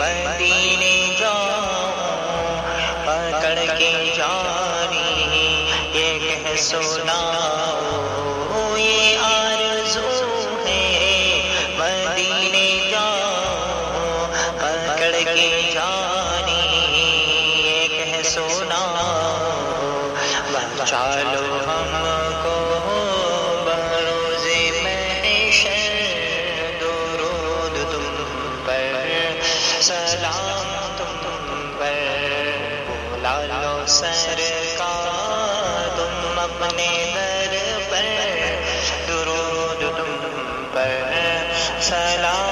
مدینے جاؤں پکڑ کے جانی یہ کہہ سونا یہ آرزو ہے، مدینے جاؤں پکڑ کے جانی یہ کہہ سونا چالو ہم سلام تم پر بولا لو سر کا تم اپنے در پر درود تم پر سلام